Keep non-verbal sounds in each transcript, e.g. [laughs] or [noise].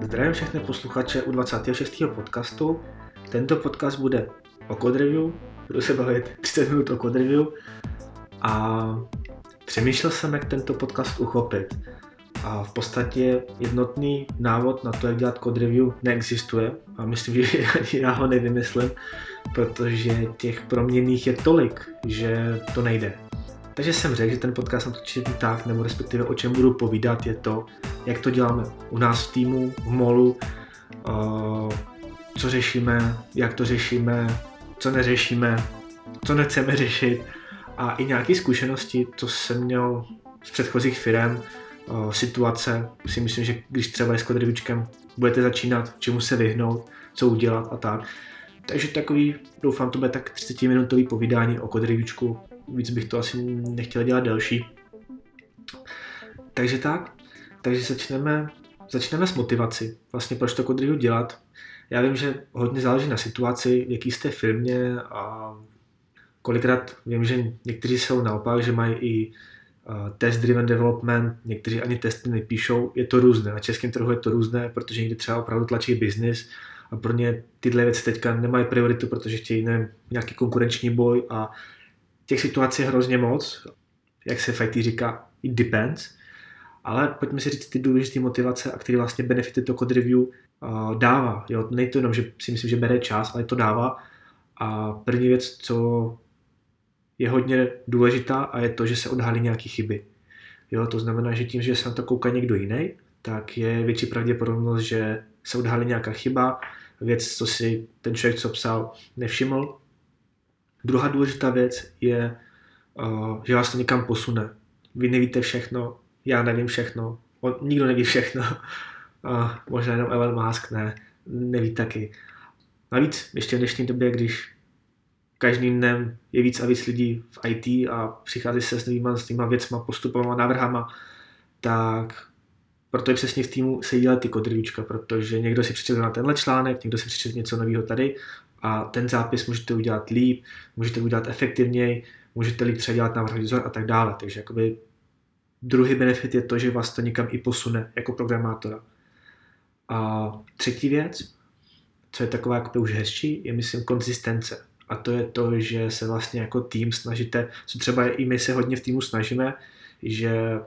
Zdravím všechny posluchače u 26. podcastu. Tento podcast bude o code review, budu se bavit 30 minut o code review a přemýšlel jsem, jak tento podcast uchopit. A v podstatě jednotný návod na to, jak dělat code review, neexistuje a myslím, [laughs] že ani já ho nevymyslím, protože těch proměných je tolik, že to nejde. Takže jsem řekl, že ten podcast natočit tak, nebo respektive o čem budu povídat, je to, jak to děláme u nás v týmu, v molu, co řešíme, jak to řešíme, co neřešíme, co nechceme řešit a i nějaké zkušenosti, co jsem měl z předchozích firm, situace, si myslím, že když třeba s kodrivičkem budete začínat, čemu se vyhnout, co udělat a tak. Takže takový, doufám, to bude tak 30 minutový povídání o kodrivičku, víc bych to asi nechtěl dělat delší. Takže tak, takže začneme, začneme s motivací. Vlastně proč to kodrivu dělat. Já vím, že hodně záleží na situaci, v jaký jste firmě a kolikrát vím, že někteří jsou naopak, že mají i test driven development, někteří ani testy nepíšou, je to různé. Na českém trhu je to různé, protože někdy třeba opravdu tlačí biznis a pro ně tyhle věci teďka nemají prioritu, protože chtějí ne, nějaký konkurenční boj a těch situací je hrozně moc, jak se v říká, it depends, ale pojďme si říct ty důležité motivace a které vlastně benefity to code review uh, dává. Jo? Nejde to jenom, že si myslím, že bere čas, ale to dává. A první věc, co je hodně důležitá a je to, že se odhalí nějaké chyby. Jo, to znamená, že tím, že se na to kouká někdo jiný, tak je větší pravděpodobnost, že se odhalí nějaká chyba, věc, co si ten člověk, co psal, nevšiml. Druhá důležitá věc je, uh, že vás to někam posune. Vy nevíte všechno, já nevím všechno, on, nikdo neví všechno, uh, [laughs] možná jenom Elon Musk ne, neví taky. Navíc ještě v dnešní době, když každým dnem je víc a víc lidí v IT a přichází se s novýma, s těma věcma, postupama, návrhama, tak proto je přesně v týmu se dělat ty kodrivíčka, protože někdo si přečetl na tenhle článek, někdo si přečetl něco nového tady a ten zápis můžete udělat líp, můžete udělat efektivněji, můžete líp třeba dělat návrh vzor a tak dále. Takže jakoby druhý benefit je to, že vás to někam i posune jako programátora. A třetí věc, co je taková jakoby už hezčí, je myslím konzistence a to je to, že se vlastně jako tým snažíte, co třeba i my se hodně v týmu snažíme, že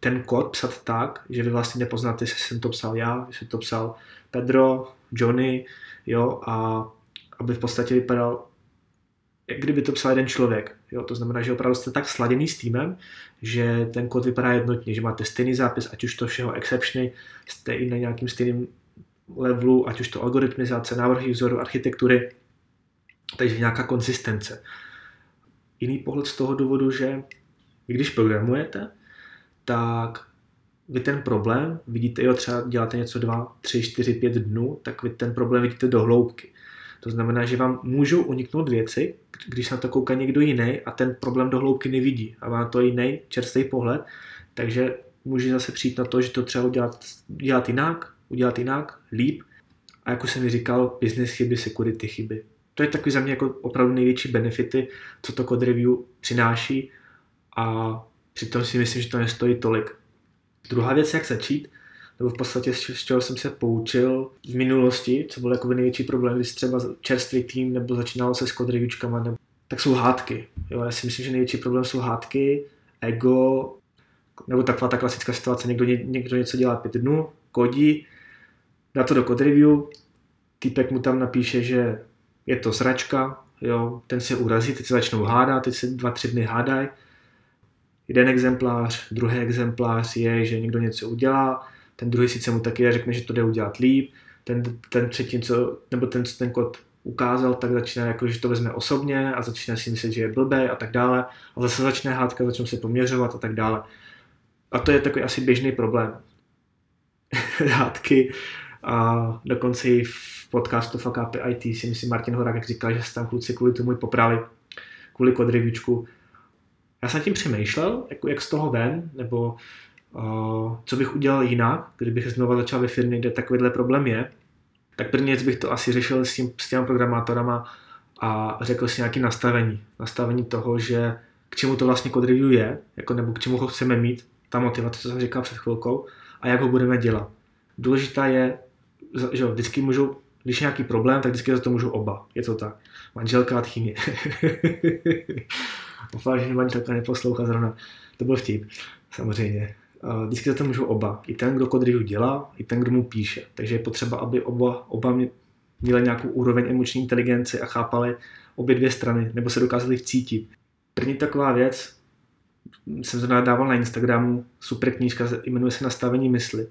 ten kód psat tak, že vy vlastně nepoznáte, jestli jsem to psal já, jestli to psal Pedro, Johnny, jo, a aby v podstatě vypadal, jak kdyby to psal jeden člověk. Jo, to znamená, že opravdu jste tak sladěný s týmem, že ten kód vypadá jednotně, že máte stejný zápis, ať už to všeho exceptiony, jste i na nějakým stejným levelu, ať už to algoritmizace, návrhy vzoru, architektury, takže nějaká konsistence. Jiný pohled z toho důvodu, že když programujete, tak vy ten problém vidíte, jo, třeba děláte něco 2, 3, 4, 5 dnů, tak vy ten problém vidíte do hloubky. To znamená, že vám můžou uniknout věci, když na to kouká někdo jiný a ten problém do hloubky nevidí a má to jiný čerstvý pohled, takže může zase přijít na to, že to třeba udělat, dělat jinak, udělat jinak, líp a jak už jsem mi říkal, business chyby, security chyby to je takový za mě jako opravdu největší benefity, co to code review přináší a přitom si myslím, že to nestojí tolik. Druhá věc, jak začít, nebo v podstatě z čeho jsem se poučil v minulosti, co byl jako největší problém, když třeba čerstvý tým nebo začínalo se s code reviewčkama, nebo, tak jsou hádky. Jo, já si myslím, že největší problém jsou hádky, ego, nebo taková ta klasická situace, někdo, někdo něco dělá pět dnů, kodí, dá to do code review, týpek mu tam napíše, že je to sračka, jo, ten se urazí, teď se začnou hádat, teď se dva, tři dny hádají. Jeden exemplář, druhý exemplář je, že někdo něco udělá, ten druhý sice mu taky řekne, že to jde udělat líp, ten, ten třetí, co, nebo ten, co ten kód ukázal, tak začne jako, že to vezme osobně a začne si myslet, že je blbý a tak dále. A zase začne hádka, začnou se poměřovat a tak dále. A to je takový asi běžný problém. [laughs] hádky a dokonce i v podcastu Fuck Up IT si myslím Martin Horák, jak říkal, že se tam kluci kvůli tomu poprali, kvůli kod reviewčku. Já jsem tím přemýšlel, jako jak z toho ven, nebo uh, co bych udělal jinak, kdybych znovu začal ve firmě, kde takovýhle problém je. Tak první věc bych to asi řešil s, tím, s těmi programátorama a řekl si nějaké nastavení. Nastavení toho, že k čemu to vlastně code review je, jako nebo k čemu ho chceme mít, ta motivace, co jsem říkal před chvilkou, a jak ho budeme dělat. Důležitá je, že vždycky můžou, když je nějaký problém, tak vždycky za to můžou oba. Je to tak. Manželka a tchyně. [laughs] Doufám, že manželka neposlouchá zrovna. To byl vtip, samozřejmě. Vždycky za to můžou oba. I ten, kdo kod review dělá, i ten, kdo mu píše. Takže je potřeba, aby oba, oba měli nějakou úroveň emoční inteligence a chápali obě dvě strany, nebo se dokázali vcítit. První taková věc, jsem to dával na Instagramu, super knížka, jmenuje se Nastavení mysli.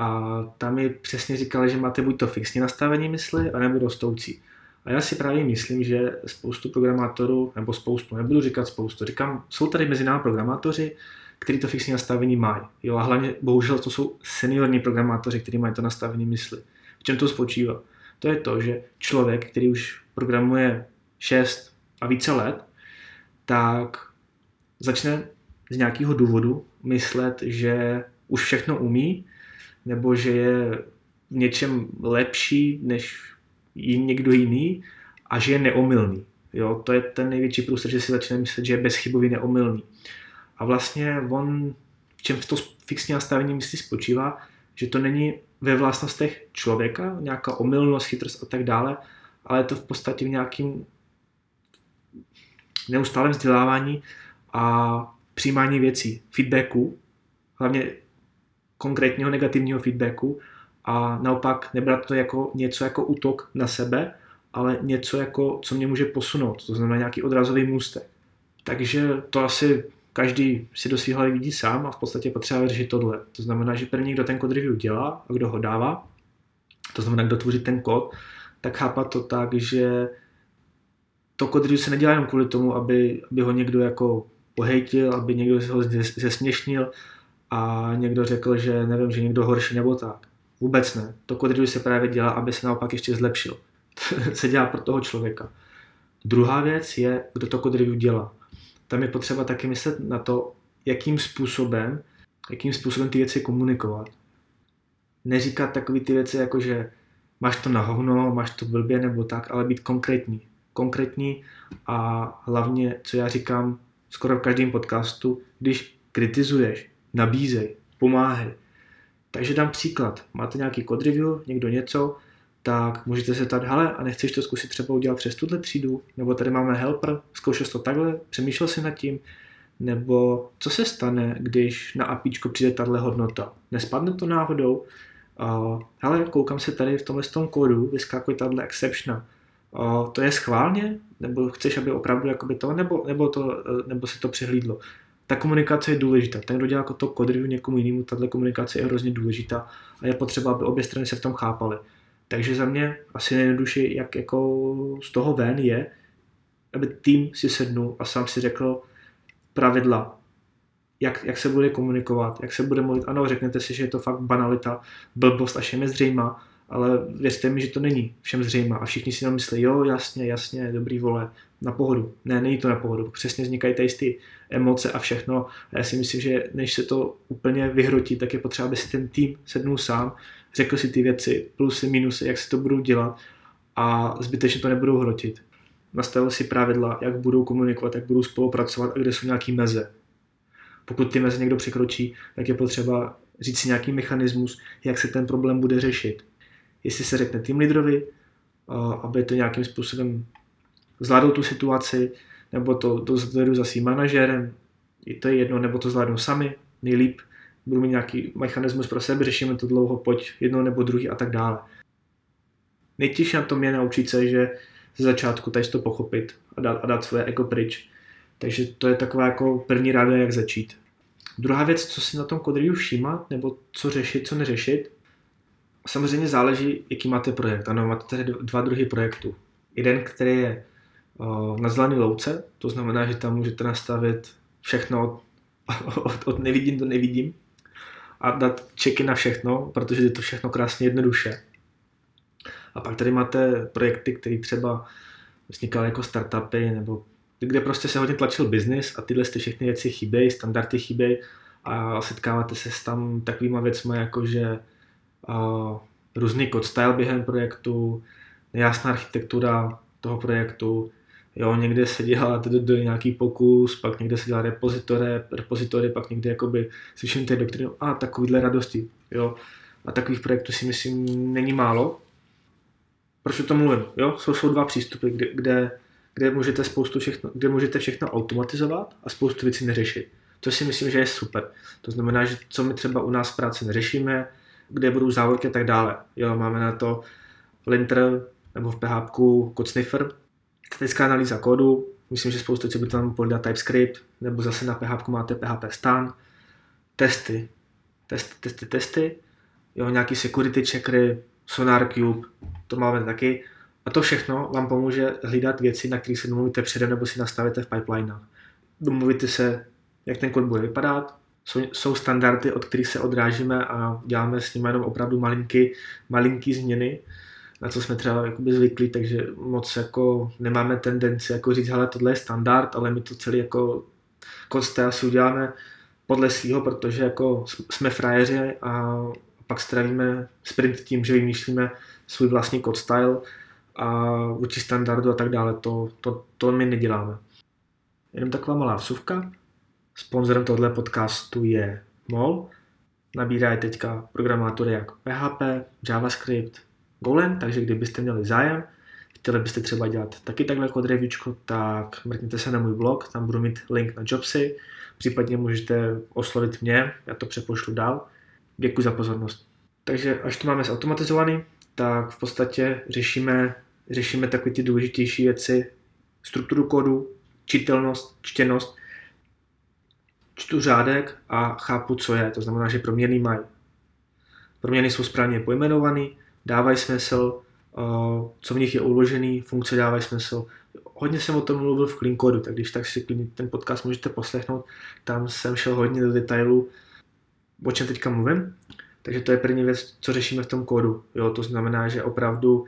A tam mi přesně říkali, že máte buď to fixní nastavení mysli, anebo rostoucí. A já si právě myslím, že spoustu programátorů, nebo spoustu, nebudu říkat spoustu, říkám, jsou tady mezi námi programátoři, kteří to fixní nastavení mají. Jo, a hlavně, bohužel, to jsou seniorní programátoři, kteří mají to nastavení mysli. V čem to spočívá? To je to, že člověk, který už programuje 6 a více let, tak začne z nějakého důvodu myslet, že už všechno umí, nebo že je v něčem lepší než někdo jiný a že je neomylný. Jo, to je ten největší průser, že si začne myslet, že je bezchybový neomylný. A vlastně on, v čem v to fixní nastavení mysli spočívá, že to není ve vlastnostech člověka, nějaká omylnost, chytrost a tak dále, ale je to v podstatě v nějakým neustálém vzdělávání a přijímání věcí, feedbacku, hlavně konkrétního negativního feedbacku a naopak nebrat to jako něco jako útok na sebe, ale něco jako, co mě může posunout, to znamená nějaký odrazový můstek. Takže to asi každý si do svých hlavy vidí sám a v podstatě potřeba vyřešit tohle. To znamená, že první, kdo ten kod review dělá a kdo ho dává, to znamená, kdo tvoří ten kód, tak chápat to tak, že to kod review se nedělá jenom kvůli tomu, aby, aby ho někdo jako pohejtil, aby někdo ho zesměšnil a někdo řekl, že nevím, že někdo horší nebo tak. Vůbec ne. To kod review se právě dělá, aby se naopak ještě zlepšil. [laughs] se dělá pro toho člověka. Druhá věc je, kdo to review dělá tam je potřeba taky myslet na to, jakým způsobem, jakým způsobem ty věci komunikovat. Neříkat takové ty věci jako, že máš to na hovno, máš to blbě nebo tak, ale být konkrétní. Konkrétní a hlavně, co já říkám skoro v každém podcastu, když kritizuješ, nabízej, pomáhej. Takže dám příklad. Máte nějaký code review, někdo něco, tak můžete se ptát, hele, a nechceš to zkusit třeba udělat přes tuhle třídu? Nebo tady máme helper, zkoušel to takhle, přemýšlel si nad tím? Nebo co se stane, když na APIčko přijde tahle hodnota? Nespadne to náhodou? Uh, hele, koukám se tady v tomhle tom kódu, vyskakuje tahle exception. Uh, to je schválně? Nebo chceš, aby opravdu jakoby to, nebo, nebo, to, nebo se to přehlídlo? Ta komunikace je důležitá. Ten, kdo dělá jako to review někomu jinému, tahle komunikace je hrozně důležitá a je potřeba, aby obě strany se v tom chápaly. Takže za mě asi nejjednodušší, jak jako z toho ven je, aby tým si sednul a sám si řekl pravidla, jak, jak se bude komunikovat, jak se bude mluvit. Ano, řeknete si, že je to fakt banalita, blbost a všem je zřejmá, ale věřte mi, že to není všem zřejmá a všichni si tam myslí, jo, jasně, jasně, dobrý vole, na pohodu. Ne, není to na pohodu. Přesně vznikají tady ty emoce a všechno. A já si myslím, že než se to úplně vyhrotí, tak je potřeba, aby si ten tým sednul sám, řekl si ty věci, plusy, minusy, jak se to budou dělat a zbytečně to nebudou hrotit. Nastavil si pravidla, jak budou komunikovat, jak budou spolupracovat a kde jsou nějaký meze. Pokud ty meze někdo překročí, tak je potřeba říct si nějaký mechanismus, jak se ten problém bude řešit. Jestli se řekne tým lídrovi, aby to nějakým způsobem zvládl tu situaci, nebo to, to zvedu za svým manažerem, i to je jedno, nebo to zvládnou sami, nejlíp, budu mít nějaký mechanismus pro sebe, řešíme to dlouho, pojď jedno nebo druhý a tak dále. Nejtěžší na tom je naučit se, že ze začátku tady to pochopit a dát, a dát svoje ego pryč. Takže to je taková jako první ráda, jak začít. Druhá věc, co si na tom kodriu všímat, nebo co řešit, co neřešit, samozřejmě záleží, jaký máte projekt. Ano, máte tady dva druhy projektů. Jeden, který je na zelené louce, to znamená, že tam můžete nastavit všechno od, [laughs] od, od nevidím do nevidím a dát čeky na všechno, protože je to všechno krásně jednoduše. A pak tady máte projekty, které třeba vznikaly jako startupy, nebo kde prostě se hodně tlačil biznis a tyhle ty všechny věci chybějí, standardy chybějí a setkáváte se s tam takovýma věcmi, jako že uh, různý code style během projektu, nejasná architektura toho projektu, Jo, někde se dělá do, nějaký pokus, pak někde se dělá repozitory, repozitory pak někde jakoby slyším té doktrinu a takovýhle radosti. Jo. A takových projektů si myslím není málo. Proč o tom mluvím? Jo? Jsou, jsou dva přístupy, kde, kde, kde, můžete spoustu všechno, kde můžete všechno automatizovat a spoustu věcí neřešit. To si myslím, že je super. To znamená, že co my třeba u nás v práci neřešíme, kde budou závorky a tak dále. Jo, máme na to linter nebo v PHP code sniffer, statická analýza kódu, myslím, že spoustu by tam podle TypeScript, nebo zase na PHP máte PHP stan, testy, testy, testy, testy, jo, nějaký security checkery, Sonar Cube, to máme taky. A to všechno vám pomůže hlídat věci, na kterých se domluvíte předem nebo si nastavíte v pipeline. Domluvíte se, jak ten kód bude vypadat, jsou, jsou standardy, od kterých se odrážíme a děláme s nimi jenom opravdu malinký, malinký změny, na co jsme třeba jakoby zvyklí, takže moc jako nemáme tendenci jako říct, hele, tohle je standard, ale my to celý jako koste asi uděláme podle svého, protože jako jsme frajeři a pak stravíme sprint tím, že vymýšlíme svůj vlastní code style a vůči standardu a tak dále. To, to, to my neděláme. Jenom taková malá vsuvka. Sponzorem tohle podcastu je MOL. Nabírají teďka programátory jak PHP, JavaScript, Golang, takže kdybyste měli zájem, chtěli byste třeba dělat taky takhle kod reviewčko, tak mrkněte se na můj blog, tam budu mít link na Jobsy, případně můžete oslovit mě, já to přepošlu dál. Děkuji za pozornost. Takže až to máme zautomatizovaný, tak v podstatě řešíme, řešíme takové ty důležitější věci, strukturu kódu, čitelnost, čtěnost, čtu řádek a chápu, co je. To znamená, že proměny mají. Proměny jsou správně pojmenované, dávají smysl, co v nich je uložený, funkce dávají smysl. Hodně jsem o tom mluvil v Clean Code, tak když tak si ten podcast můžete poslechnout, tam jsem šel hodně do detailu, o čem teďka mluvím. Takže to je první věc, co řešíme v tom kódu. Jo, to znamená, že opravdu,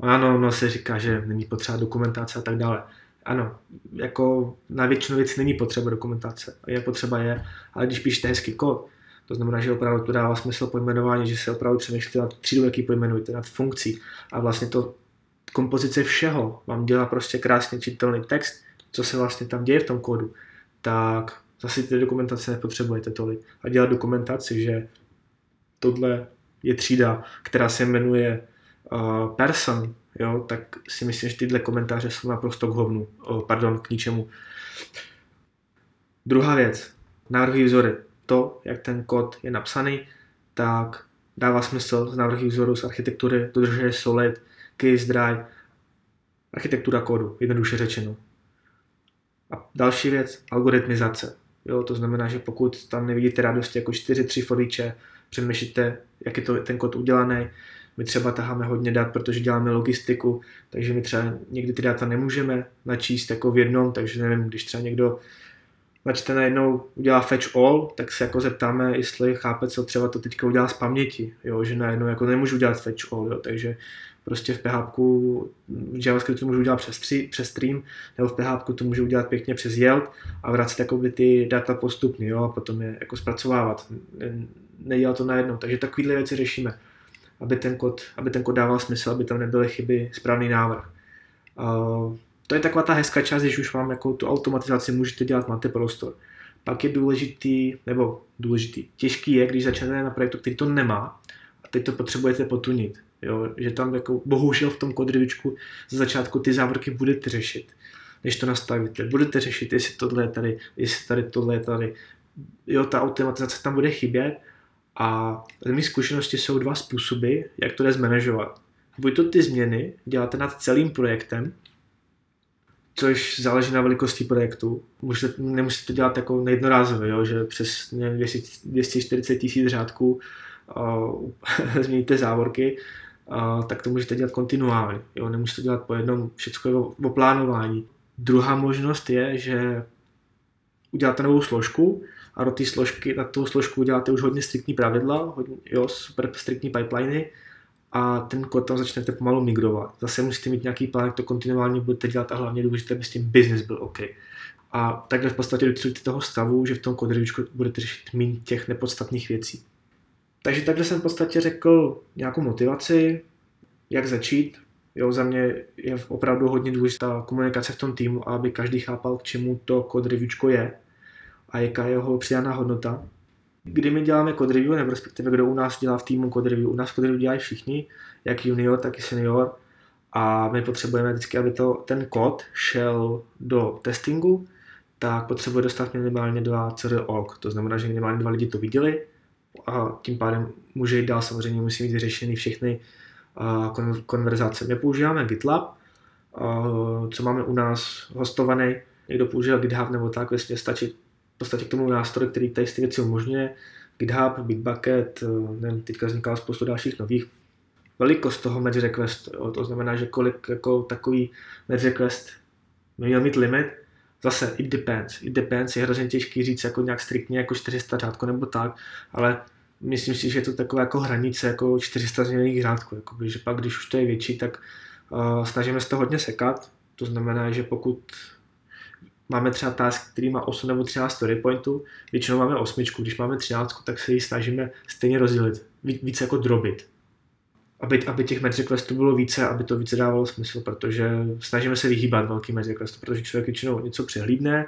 ano, no se říká, že není potřeba dokumentace a tak dále. Ano, jako na většinu věcí není potřeba dokumentace, je potřeba je, ale když píšete hezký kód, to znamená, že opravdu to dává smysl pojmenování, že se opravdu přemýšlíte nad třídou, jaký pojmenujete, nad funkcí a vlastně to kompozice všeho vám dělá prostě krásně čitelný text, co se vlastně tam děje v tom kódu, tak zase ty dokumentace nepotřebujete tolik. A dělat dokumentaci, že tohle je třída, která se jmenuje uh, person, jo, tak si myslím, že tyhle komentáře jsou naprosto k hovnu, uh, pardon, k ničemu. Druhá věc, návrhy vzory. To, jak ten kód je napsaný, tak dává smysl z návrhy vzoru, z architektury, dodržuje solid, case dry, architektura kódu, jednoduše řečeno. A další věc, algoritmizace. Jo, to znamená, že pokud tam nevidíte radosti jako 4-3 foriče, přemýšlíte, jak je to ten kód udělaný. My třeba taháme hodně dat, protože děláme logistiku, takže my třeba někdy ty data nemůžeme načíst jako v jednom, takže nevím, když třeba někdo načte najednou udělá fetch all, tak se jako zeptáme, jestli chápe, co třeba to teďka udělá z paměti, jo, že najednou jako nemůžu udělat fetch all, jo, takže prostě v PHP v JavaScriptu můžu udělat přes, tři, přes stream, nebo v PHP to můžu udělat pěkně přes Yield a vracet jakoby ty data postupně, jo, a potom je jako zpracovávat. Nedělat to najednou, takže takovéhle věci řešíme, aby ten kód, aby ten kód dával smysl, aby tam nebyly chyby, správný návrh. Uh, to je taková ta hezká část, když už vám jako tu automatizaci můžete dělat, máte prostor. Pak je důležitý, nebo důležitý, těžký je, když začnete na projektu, který to nemá, a teď to potřebujete potunit. Jo? Že tam jako, bohužel v tom kodrivičku za začátku ty závorky budete řešit, než to nastavíte. Budete řešit, jestli tohle je tady, jestli tady tohle je tady. Jo, ta automatizace tam bude chybět a z mých zkušenosti jsou dva způsoby, jak to jde zmanéžovat. Buď to ty změny děláte nad celým projektem, což záleží na velikosti projektu. Můžete, nemusíte to dělat jako nejednorázově, jo, že přes nevím, 240 tisíc řádků uh, [laughs] změníte závorky, uh, tak to můžete dělat kontinuálně. Jo, nemusíte dělat po jednom, všechno je o plánování. Druhá možnost je, že uděláte novou složku a do té složky, na tu složku uděláte už hodně striktní pravidla, hodně, jo, super striktní pipeliny a ten kód tam začnete pomalu migrovat. Zase musíte mít nějaký plán, jak to kontinuálně budete dělat a hlavně důležité, aby s tím business byl OK. A takhle v podstatě docílíte toho stavu, že v tom kódu budete řešit méně těch nepodstatných věcí. Takže takhle jsem v podstatě řekl nějakou motivaci, jak začít. Jo, za mě je opravdu hodně důležitá komunikace v tom týmu, aby každý chápal, k čemu to reviewčko je a jaká je jeho přidaná hodnota. Kdy my děláme code review, nebo respektive kdo u nás dělá v týmu code review, u nás code review dělají všichni, jak junior, tak i senior, a my potřebujeme vždycky, aby to, ten kód šel do testingu, tak potřebuje dostat minimálně dva CROG. To znamená, že minimálně dva lidi to viděli a tím pádem může jít dál. Samozřejmě musí mít vyřešeny všechny konverzace. My používáme GitLab, co máme u nás hostovaný, někdo používá GitHub nebo tak, vlastně stačí podstatě k tomu nástroj, který tady ty věci umožňuje. GitHub, Bitbucket, nevím, teďka vzniká spoustu dalších nových. Velikost toho merge requestu, jo, to znamená, že kolik jako takový merge request měl mít limit, zase it depends, it depends, je hrozně těžký říct jako nějak striktně jako 400 řádko nebo tak, ale myslím si, že je to taková jako hranice jako 400 změněných řádků, jakoby, že pak když už to je větší, tak uh, snažíme se to hodně sekat, to znamená, že pokud máme třeba task, který má 8 nebo 13 story pointů, většinou máme osmičku, když máme 13, tak se ji snažíme stejně rozdělit, víc jako drobit. Aby, aby těch match requestů bylo více, aby to více dávalo smysl, protože snažíme se vyhýbat velký match requestů, protože člověk většinou něco přehlídne,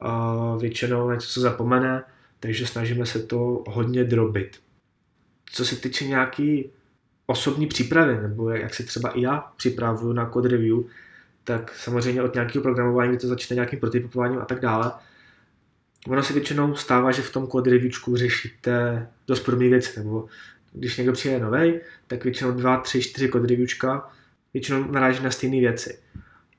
a většinou něco co zapomene, takže snažíme se to hodně drobit. Co se týče nějaký osobní přípravy, nebo jak se třeba i já připravuju na code review, tak samozřejmě od nějakého programování, to začne nějakým prototypováním a tak dále, ono se většinou stává, že v tom code reviewčku řešíte dost podobné věci, nebo když někdo přijde nový, tak většinou dva, tři, čtyři code reviewčka většinou naráží na stejné věci.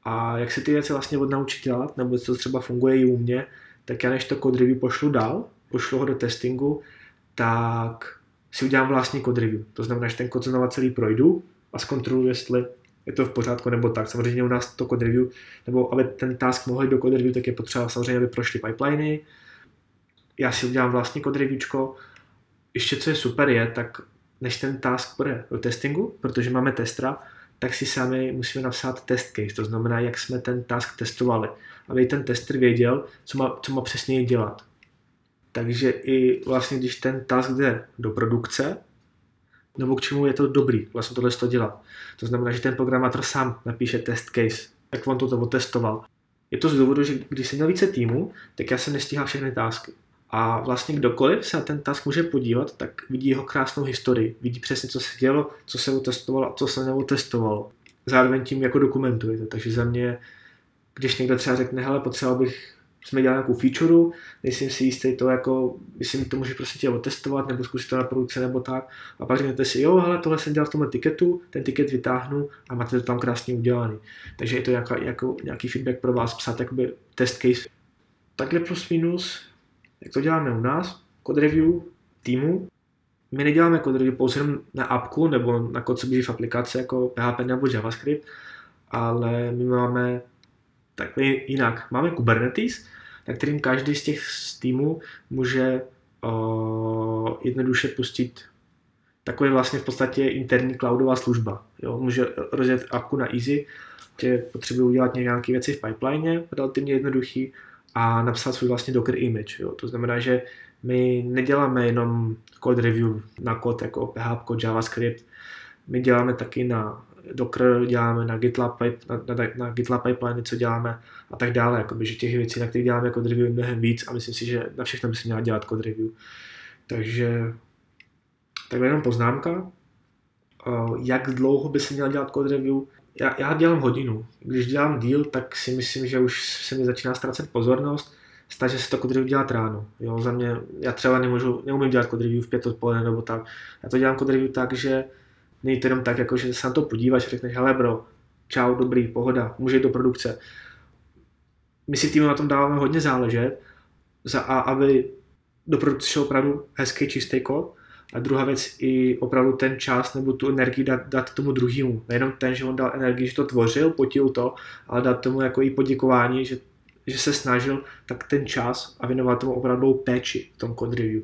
A jak se ty věci vlastně odnaučit dělat, nebo co třeba funguje i u mě, tak já než to code review pošlu dál, pošlu ho do testingu, tak si udělám vlastní code review. To znamená, že ten kód znova celý projdu a zkontroluji, jestli je to v pořádku nebo tak. Samozřejmě u nás to code review, nebo aby ten task mohl jít do code review, tak je potřeba samozřejmě, aby prošly pipeliny. Já si udělám vlastní code reviewčko. Ještě co je super je, tak než ten task bude do testingu, protože máme testra, tak si sami musíme napsat test case, to znamená, jak jsme ten task testovali, aby ten tester věděl, co má, co má přesně dělat. Takže i vlastně, když ten task jde do produkce, nebo k čemu je to dobrý vlastně tohle to dělat. To znamená, že ten programátor sám napíše test case, jak on to otestoval. Je to z důvodu, že když jsem měl více týmu, tak já jsem nestíhal všechny tásky. A vlastně kdokoliv se na ten task může podívat, tak vidí jeho krásnou historii. Vidí přesně, co se dělo, co se otestovalo a co se neotestovalo. Zároveň tím jako dokumentujete. Takže za mě, když někdo třeba řekne, hele, potřeboval bych jsme dělali nějakou feature, nejsem si jistý to jako, jestli mi to může prostě tě otestovat, nebo zkusit to na produkce, nebo tak. A pak řeknete si, jo, hele, tohle jsem dělal v tomhle tiketu, ten tiket vytáhnu a máte to tam krásně udělaný. Takže je to nějaká, jako, nějaký feedback pro vás psát, jakoby test case. Takhle plus minus, jak to děláme u nás, code review týmu, my neděláme code review pouze na appku nebo na kód, co v aplikace jako PHP nebo JavaScript, ale my máme takhle jinak. Máme Kubernetes, na kterým každý z těch týmů může uh, jednoduše pustit takový vlastně v podstatě interní cloudová služba. Jo? Může rozjet appku na easy, tě potřebuje udělat nějaké věci v pipeline, relativně jednoduchý, a napsat svůj vlastně Docker image. Jo? To znamená, že my neděláme jenom code review na kód jako PHP, JavaScript, my děláme taky na Docker děláme, na GitLab, na, na, na GitLab pipeline, co děláme a tak dále. Jakoby, že těch věcí, na kterých děláme code review, je mnohem víc a myslím si, že na všechno by se měla dělat code review. Takže takhle jenom poznámka. Jak dlouho by se měla dělat code review? Já, já dělám hodinu. Když dělám deal, tak si myslím, že už se mi začíná ztrácet pozornost. Snažím se to code review dělat ráno. Jo, za mě, já třeba nemůžu, neumím dělat code review v pět odpoledne nebo tak. Já to dělám code review tak, že Není to jenom tak, jako že se na to podíváš a řekneš, hele bro, čau, dobrý, pohoda, může jít do produkce. My si v týmu na tom dáváme hodně záležet, za A, aby do produkce šel opravdu hezký, čistý kód, a druhá věc i opravdu ten čas nebo tu energii dát, dát tomu druhému. Nejenom ten, že on dal energii, že to tvořil, potil to, ale dát tomu jako i poděkování, že, že se snažil, tak ten čas a věnovat tomu opravdu péči v tom code review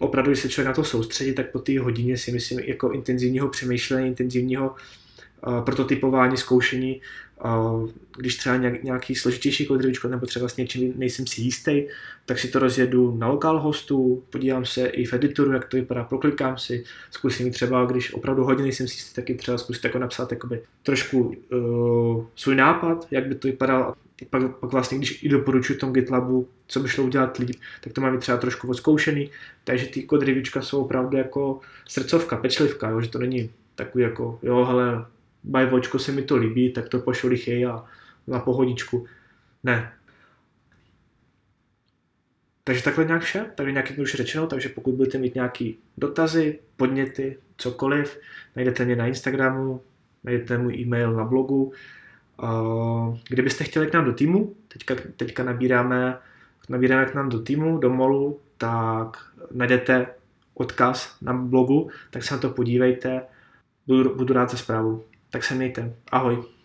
opravdu, když se člověk na to soustředí, tak po té hodině si myslím jako intenzivního přemýšlení, intenzivního prototypování, zkoušení, když třeba nějaký složitější kód nebo třeba s něčím nejsem si jistý, tak si to rozjedu na lokál hostu, podívám se i v editoru, jak to vypadá, proklikám si, zkusím třeba, když opravdu hodně nejsem si jistý, taky třeba zkusit jako napsat jakoby, trošku uh, svůj nápad, jak by to vypadalo pak, pak vlastně, když i doporučuji tomu GitLabu, co by šlo udělat líp, tak to mám třeba trošku odzkoušený, takže ty kod jsou opravdu jako srdcovka, pečlivka, jo, že to není takový jako, jo, hele, bajvočko se mi to líbí, tak to pošlu rychleji a na pohodičku. Ne. Takže takhle nějak vše, takže nějak už řečeno, takže pokud budete mít nějaké dotazy, podněty, cokoliv, najdete mě na Instagramu, najdete můj e-mail na blogu, Kdybyste chtěli k nám do týmu, teďka, teďka nabíráme, nabíráme k nám do týmu, do molu, tak najdete odkaz na blogu, tak se na to podívejte, budu, budu rád za zprávu. Tak se mějte. Ahoj.